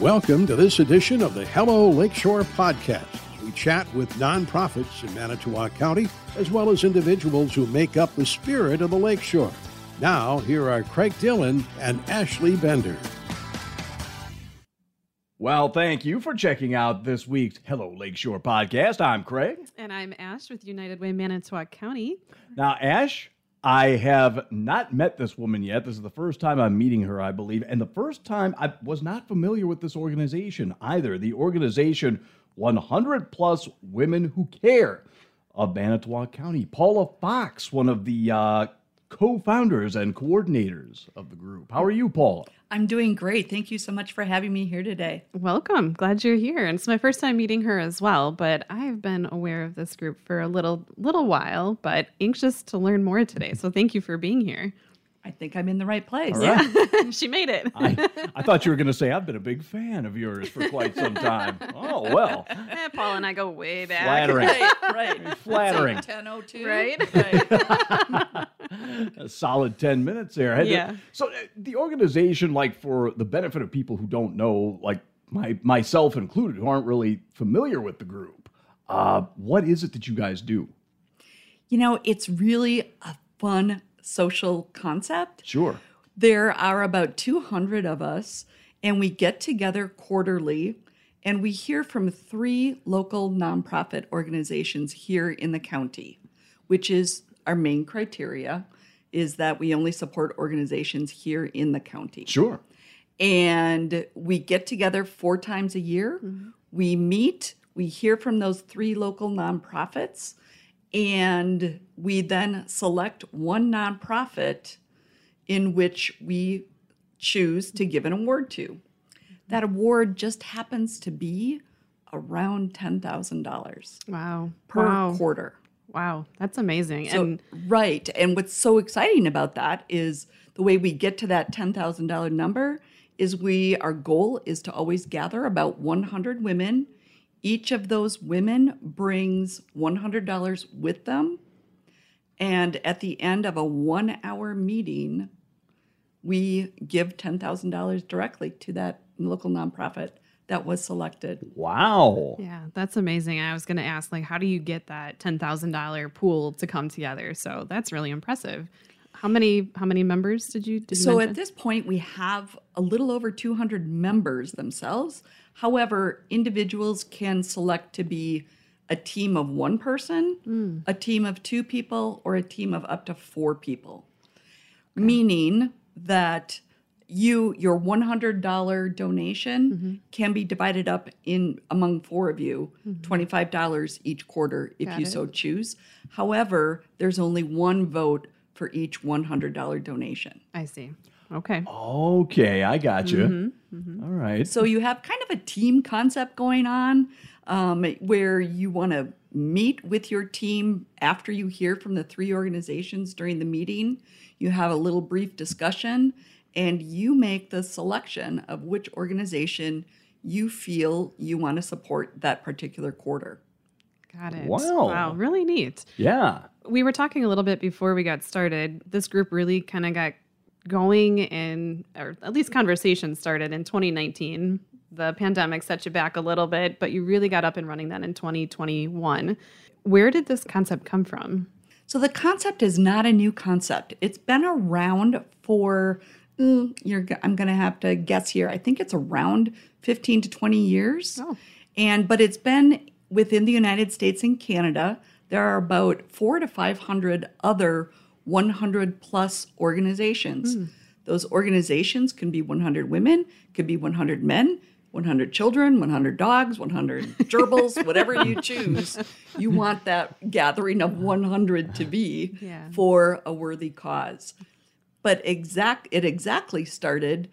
Welcome to this edition of the Hello Lakeshore podcast. We chat with nonprofits in Manitowoc County, as well as individuals who make up the spirit of the Lakeshore. Now, here are Craig Dillon and Ashley Bender. Well, thank you for checking out this week's Hello Lakeshore podcast. I'm Craig. And I'm Ash with United Way Manitowoc County. Now, Ash, I have not met this woman yet. This is the first time I'm meeting her, I believe. And the first time I was not familiar with this organization either. The organization 100 Plus Women Who Care of Manitowoc County. Paula Fox, one of the uh, co founders and coordinators of the group. How are you, Paula? I'm doing great. Thank you so much for having me here today. Welcome. Glad you're here. And it's my first time meeting her as well, but I've been aware of this group for a little little while, but anxious to learn more today. So thank you for being here. I think I'm in the right place. Yeah. she made it. I, I thought you were going to say, I've been a big fan of yours for quite some time. Oh, well. Eh, Paul and I go way back. Flattering. right, right. Flattering. It's like 1002. Right? Right. a solid 10 minutes there. I to- Yeah. so uh, the organization, like for the benefit of people who don't know, like my myself included, who aren't really familiar with the group, uh, what is it that you guys do? You know, it's really a fun social concept. Sure. There are about 200 of us, and we get together quarterly and we hear from three local nonprofit organizations here in the county, which is our main criteria is that we only support organizations here in the county. Sure. and we get together four times a year. Mm-hmm. We meet, we hear from those three local nonprofits, and we then select one nonprofit in which we choose to give an award to. That award just happens to be around $10,000 wow. per wow. quarter. Wow. That's amazing. So, and right. And what's so exciting about that is the way we get to that $10,000 number is we our goal is to always gather about 100 women. Each of those women brings $100 with them. And at the end of a 1-hour meeting, we give $10,000 directly to that local nonprofit that was selected. Wow. yeah, that's amazing. I was going to ask like how do you get that $10,000 pool to come together? So that's really impressive. How many how many members did you did So mention? at this point, we have a little over 200 members themselves. However, individuals can select to be a team of one person, hmm. a team of two people, or a team of up to four people. Meaning that you your $100 donation mm-hmm. can be divided up in among four of you, mm-hmm. $25 each quarter if Got you it. so choose. However, there's only one vote for each $100 donation. I see. Okay. Okay, I got you. All right. So you have kind of a team concept going on um, where you want to meet with your team after you hear from the three organizations during the meeting. You have a little brief discussion and you make the selection of which organization you feel you want to support that particular quarter. Got it. Wow. Wow, really neat. Yeah. we were talking a little bit before we got started. This group really kind of got going in, or at least conversation started in 2019. The pandemic set you back a little bit, but you really got up and running then in 2021. Where did this concept come from? So the concept is not a new concept. It's been around for mm, I'm going to have to guess here. I think it's around 15 to 20 years. Oh. And but it's been within the United States and Canada. There are about 4 to 500 other 100 plus organizations. Hmm. Those organizations can be 100 women, could be 100 men, 100 children, 100 dogs, 100 gerbils, whatever you choose. You want that gathering of 100 to be Yeah. for a worthy cause. But exact it exactly started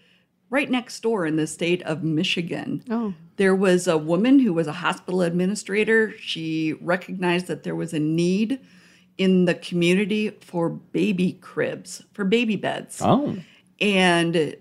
right next door in the state of Michigan. Oh. There was a woman who was a hospital administrator. She recognized that there was a need in the community for baby cribs, for baby beds. Oh. And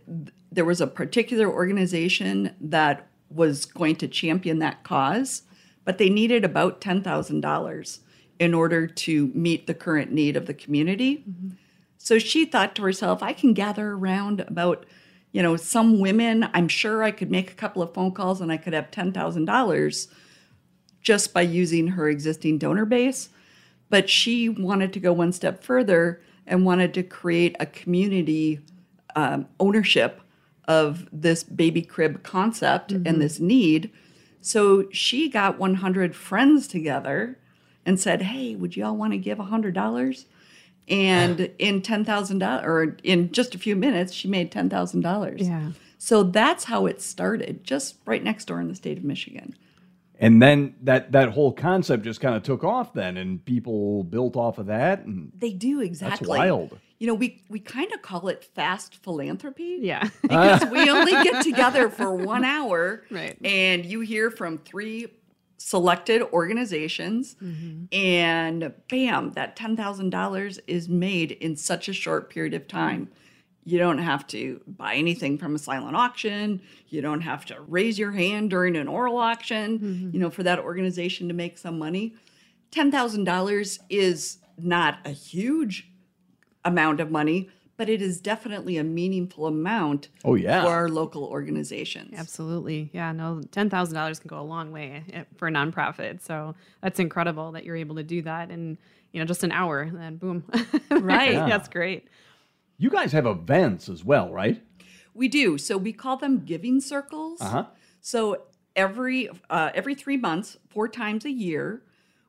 there was a particular organization that was going to champion that cause, but they needed about $10,000 in order to meet the current need of the community. Mm-hmm. So she thought to herself, I can gather around about You know, some women, I'm sure I could make a couple of phone calls and I could have $10,000 just by using her existing donor base. But she wanted to go one step further and wanted to create a community um, ownership of this baby crib concept and this need. So she got 100 friends together and said, Hey, would you all want to give $100? And in $10,000 or in just a few minutes, she made $10,000. Yeah. So that's how it started, just right next door in the state of Michigan. And then that that whole concept just kind of took off then, and people built off of that. And They do exactly. that's wild. You know, we we kind of call it fast philanthropy. Yeah. because we only get together for one hour Right. and you hear from three selected organizations mm-hmm. and bam that $10000 is made in such a short period of time you don't have to buy anything from a silent auction you don't have to raise your hand during an oral auction you know for that organization to make some money $10000 is not a huge amount of money, but it is definitely a meaningful amount Oh, yeah. for our local organizations. Absolutely. Yeah, no, $10,000 can go a long way eh, for a nonprofit. So that's incredible that you're able to do that in, you know, just an hour and then boom. Right. Yeah. That's great. You guys have events as well, right? We do. So we call them giving circles. Uh-huh. So every uh, every three months, four times a year,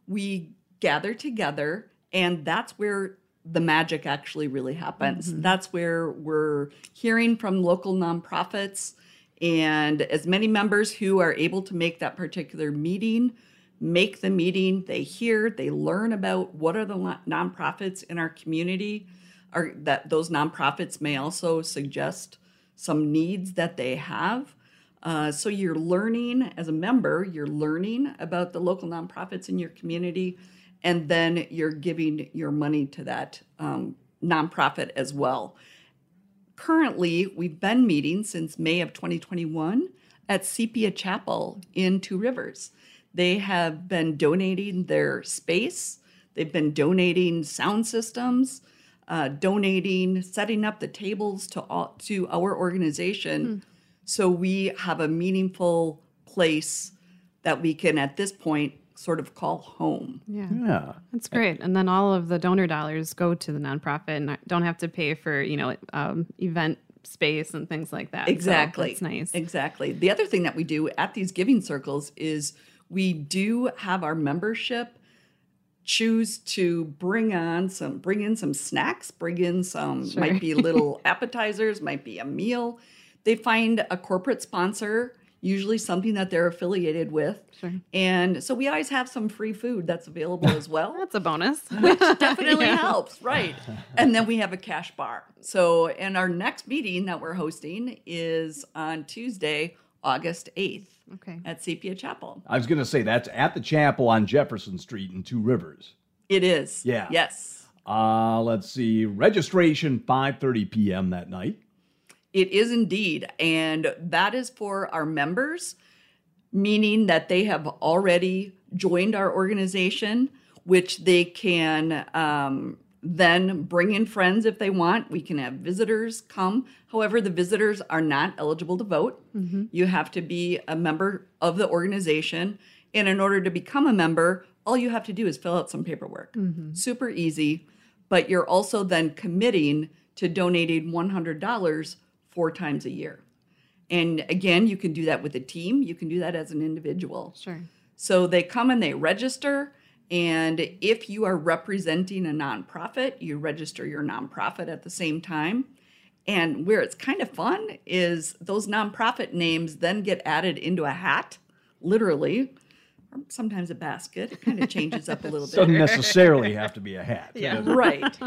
we gather together, and that's where the magic actually really happens. That's where we're hearing from local nonprofits and as many members who are able to make that particular meeting make the meeting they hear they learn about what are the nonprofits in our community are that those nonprofits may also suggest some needs that they have uh, so you're learning as a member, you're learning about the local nonprofits in your community, and then you're giving your money to that um, nonprofit as well. Currently, we've been meeting since May of 2021 at Sepia Chapel in Two Rivers. They have been donating their space, they've been donating sound systems, uh, donating, setting up the tables to all, to our organization. So we have a meaningful place that we can, at this point, sort of call home. Yeah. Yeah. That's great. And then all of the donor dollars go to the nonprofit and don't have to pay for, you know, um, event space and things like that. So Exactly. that's nice. Exactly. The other thing that we do at these giving circles is we do have our membership choose to bring on some bring in some snacks, bring in some Sure. might be little appetizers, might be a meal. They find a corporate sponsor, usually something that they're affiliated with. Sure. And so we always have some free food that's available as well. That's a bonus. Which definitely Yeah. helps, right? And then we have a cash bar. So, and our next meeting that we're hosting is on Tuesday, August 8th Okay. at Sepia Chapel. I was going to say that's at the chapel on Jefferson Street in Two Rivers. It is. Yeah. Yes. Uh, let's see. Registration 5:30 p.m. that night. It is indeed. And that is for our members, meaning that they have already joined our organization, which they can um, then bring in friends if they want. We can have visitors come. However, the visitors are not eligible to vote. Mm-hmm. You have to be a member of the organization. And in order to become a member, all you have to do is fill out some paperwork. Mm-hmm. Super easy. But you're also then committing to donating $100 four times a year. And again, you can do that with a team, you can do that as an individual. Sure. So they come and they register. And if you are representing a nonprofit, you register your nonprofit at the same time. And where it's kind of fun is those nonprofit names then get added into a hat, literally, or sometimes a basket. It kind of changes up a little bit. Doesn't necessarily have to be a hat. Yeah. right.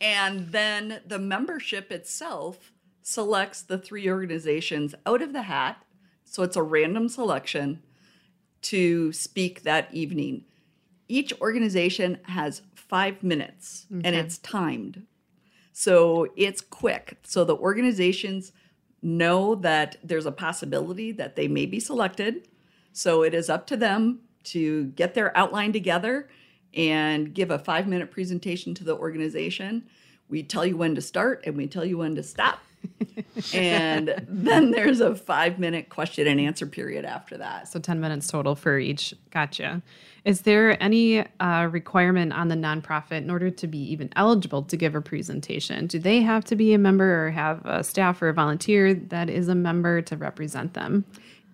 And then the membership itself selects the three organizations out of the hat. So it's a random selection to speak that evening. Each organization has five minutes and it's timed. So it's quick. So the organizations know that there's a possibility that they may be selected. So it is up to them to get their outline together and give a five minute presentation to the organization. We tell you when to start and we tell you when to stop. and then there's a five minute question and answer period after that. So 10 minutes total for each. Gotcha. Is there any uh, requirement on the nonprofit in order to be even eligible to give a presentation? Do they have to be a member or have a staff or a volunteer that is a member to represent them?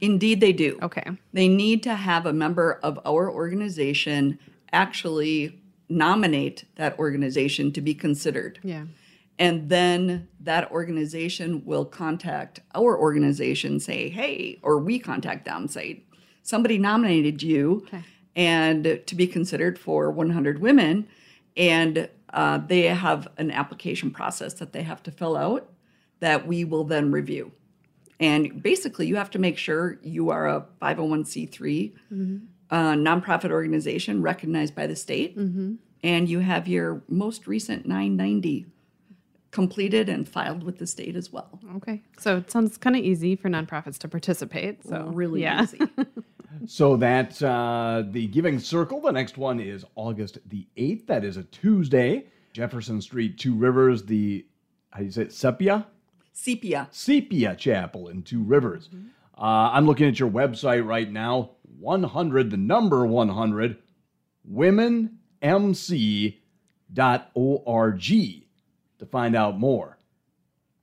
Indeed, they do. Okay. They need to have a member of our organization actually nominate that organization to be considered. Yeah. And then that organization will contact our organization, say, hey, or we contact them, say, somebody nominated you Okay. and to be considered for 100 women. And uh, they have an application process that they have to fill out that we will then review. And basically, you have to make sure you are a 501c3 uh, nonprofit organization recognized by the state, and you have your most recent 990 completed and filed with the state as well. Okay. So it sounds kind of easy for nonprofits to participate. So really yeah. easy. So that's uh, the Giving Circle. The next one is August the 8th. That is a Tuesday. Jefferson Street, Two Rivers, the, how do you say it, Sepia? Sepia. Sepia Chapel in Two Rivers. Uh, I'm looking at your website right now. 100, the number 100, womenmc.org to find out more.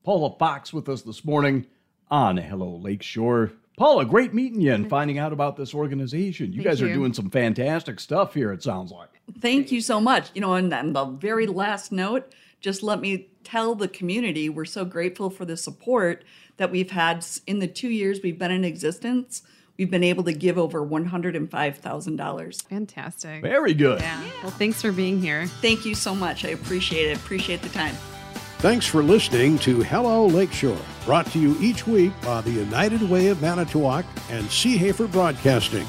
Paula Fox with us this morning on Hello Lakeshore. Paula, great meeting you and finding out about this organization. You Thank guys are you. doing some fantastic stuff here, it sounds like. Thank you so much. You know, and the very last note, just let me tell the community we're so grateful for the support that we've had in the two years we've been in existence. We've been able to give over $105,000. Fantastic. Very good. Yeah. Well, thanks for being here. Thank you so much. I appreciate it. Appreciate the time. Thanks for listening to Hello Lakeshore, brought to you each week by the United Way of Manitowoc and Seehafer Broadcasting.